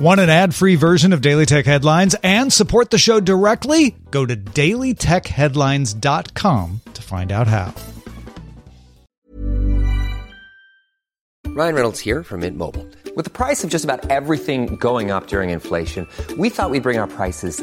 Want an ad free version of Daily Tech Headlines and support the show directly? Go to dailytechheadlines.com to find out how. Ryan Reynolds here from Mint Mobile. With the price of just about everything going up during inflation, we thought we'd bring our prices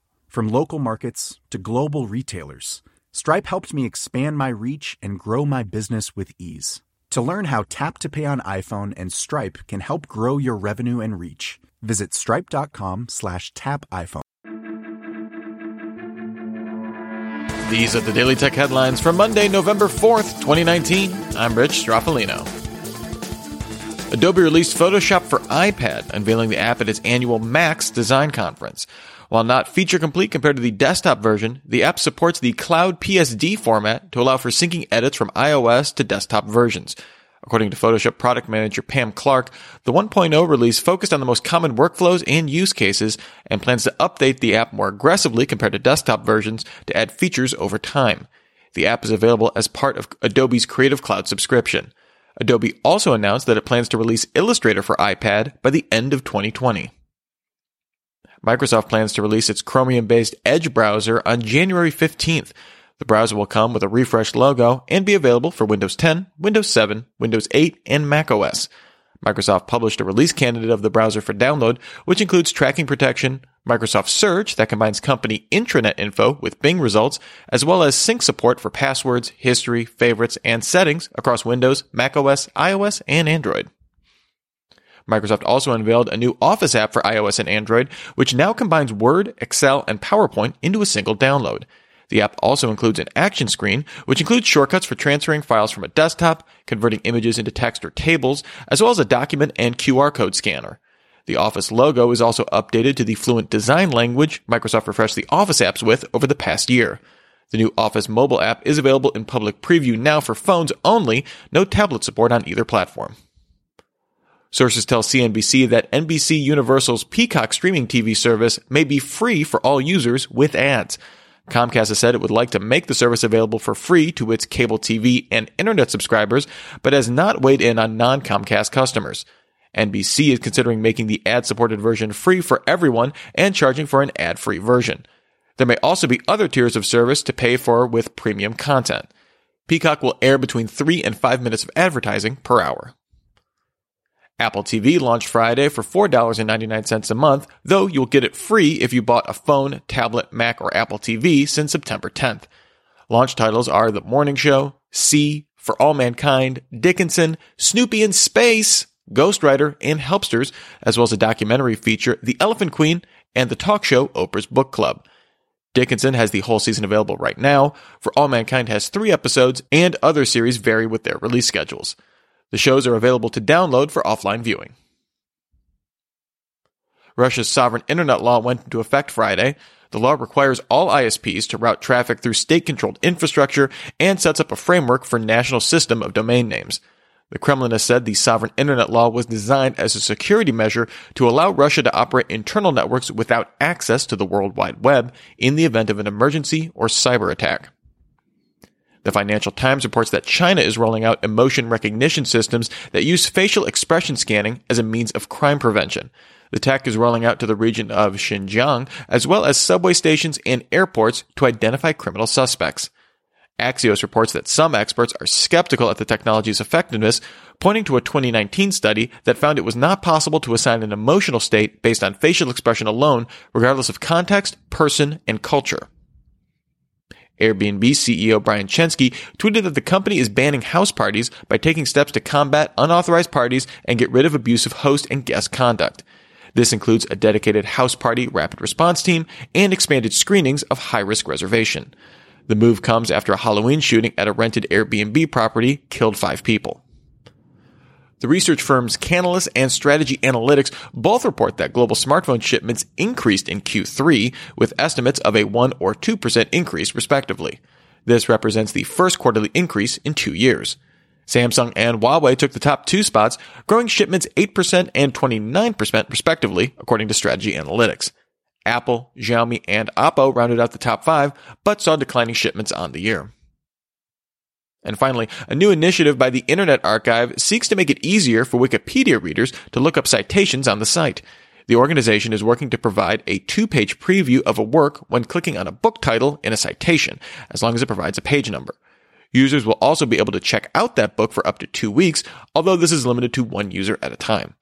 From local markets to global retailers, Stripe helped me expand my reach and grow my business with ease. To learn how Tap to Pay on iPhone and Stripe can help grow your revenue and reach, visit stripe.com slash tap iPhone. These are the Daily Tech headlines for Monday, November 4th, 2019. I'm Rich Stroffolino. Adobe released Photoshop for iPad, unveiling the app at its annual Max design conference. While not feature complete compared to the desktop version, the app supports the Cloud PSD format to allow for syncing edits from iOS to desktop versions. According to Photoshop product manager Pam Clark, the 1.0 release focused on the most common workflows and use cases and plans to update the app more aggressively compared to desktop versions to add features over time. The app is available as part of Adobe's Creative Cloud subscription. Adobe also announced that it plans to release Illustrator for iPad by the end of 2020. Microsoft plans to release its Chromium based Edge browser on January 15th. The browser will come with a refreshed logo and be available for Windows 10, Windows 7, Windows 8, and macOS. Microsoft published a release candidate of the browser for download, which includes tracking protection, Microsoft Search that combines company intranet info with Bing results, as well as sync support for passwords, history, favorites, and settings across Windows, macOS, iOS, and Android. Microsoft also unveiled a new Office app for iOS and Android, which now combines Word, Excel, and PowerPoint into a single download. The app also includes an action screen, which includes shortcuts for transferring files from a desktop, converting images into text or tables, as well as a document and QR code scanner. The Office logo is also updated to the fluent design language Microsoft refreshed the Office apps with over the past year. The new Office mobile app is available in public preview now for phones only, no tablet support on either platform. Sources tell CNBC that NBC Universal's Peacock streaming TV service may be free for all users with ads. Comcast has said it would like to make the service available for free to its cable TV and internet subscribers, but has not weighed in on non Comcast customers. NBC is considering making the ad supported version free for everyone and charging for an ad free version. There may also be other tiers of service to pay for with premium content. Peacock will air between 3 and 5 minutes of advertising per hour. Apple TV launched Friday for $4.99 a month, though you'll get it free if you bought a phone, tablet, Mac, or Apple TV since September 10th. Launch titles are The Morning Show, See, For All Mankind, Dickinson, Snoopy in Space, Ghostwriter, and Helpsters, as well as a documentary feature, The Elephant Queen, and the talk show Oprah's Book Club. Dickinson has the whole season available right now. For All Mankind has three episodes, and other series vary with their release schedules. The shows are available to download for offline viewing. Russia's sovereign internet law went into effect Friday. The law requires all ISPs to route traffic through state controlled infrastructure and sets up a framework for national system of domain names. The Kremlin has said the sovereign internet law was designed as a security measure to allow Russia to operate internal networks without access to the World Wide Web in the event of an emergency or cyber attack. The Financial Times reports that China is rolling out emotion recognition systems that use facial expression scanning as a means of crime prevention. The tech is rolling out to the region of Xinjiang, as well as subway stations and airports to identify criminal suspects. Axios reports that some experts are skeptical at the technology's effectiveness, pointing to a 2019 study that found it was not possible to assign an emotional state based on facial expression alone, regardless of context, person, and culture. Airbnb CEO Brian Chesky tweeted that the company is banning house parties by taking steps to combat unauthorized parties and get rid of abusive host and guest conduct. This includes a dedicated house party rapid response team and expanded screenings of high risk reservation. The move comes after a Halloween shooting at a rented Airbnb property killed five people. The research firms Canalys and Strategy Analytics both report that global smartphone shipments increased in Q3 with estimates of a 1 or 2% increase respectively. This represents the first quarterly increase in two years. Samsung and Huawei took the top two spots, growing shipments 8% and 29% respectively, according to Strategy Analytics. Apple, Xiaomi, and Oppo rounded out the top five, but saw declining shipments on the year. And finally, a new initiative by the Internet Archive seeks to make it easier for Wikipedia readers to look up citations on the site. The organization is working to provide a two-page preview of a work when clicking on a book title in a citation, as long as it provides a page number. Users will also be able to check out that book for up to two weeks, although this is limited to one user at a time.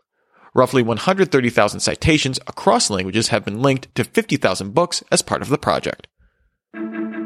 Roughly 130,000 citations across languages have been linked to 50,000 books as part of the project.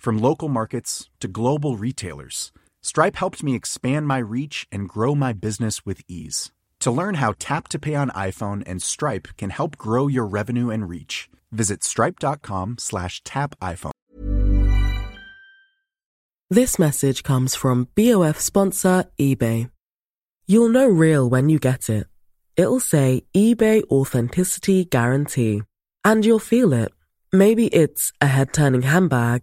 From local markets to global retailers, Stripe helped me expand my reach and grow my business with ease. To learn how Tap to Pay on iPhone and Stripe can help grow your revenue and reach, visit stripe.com slash tap iPhone. This message comes from BOF sponsor eBay. You'll know real when you get it. It'll say eBay Authenticity Guarantee. And you'll feel it. Maybe it's a head turning handbag,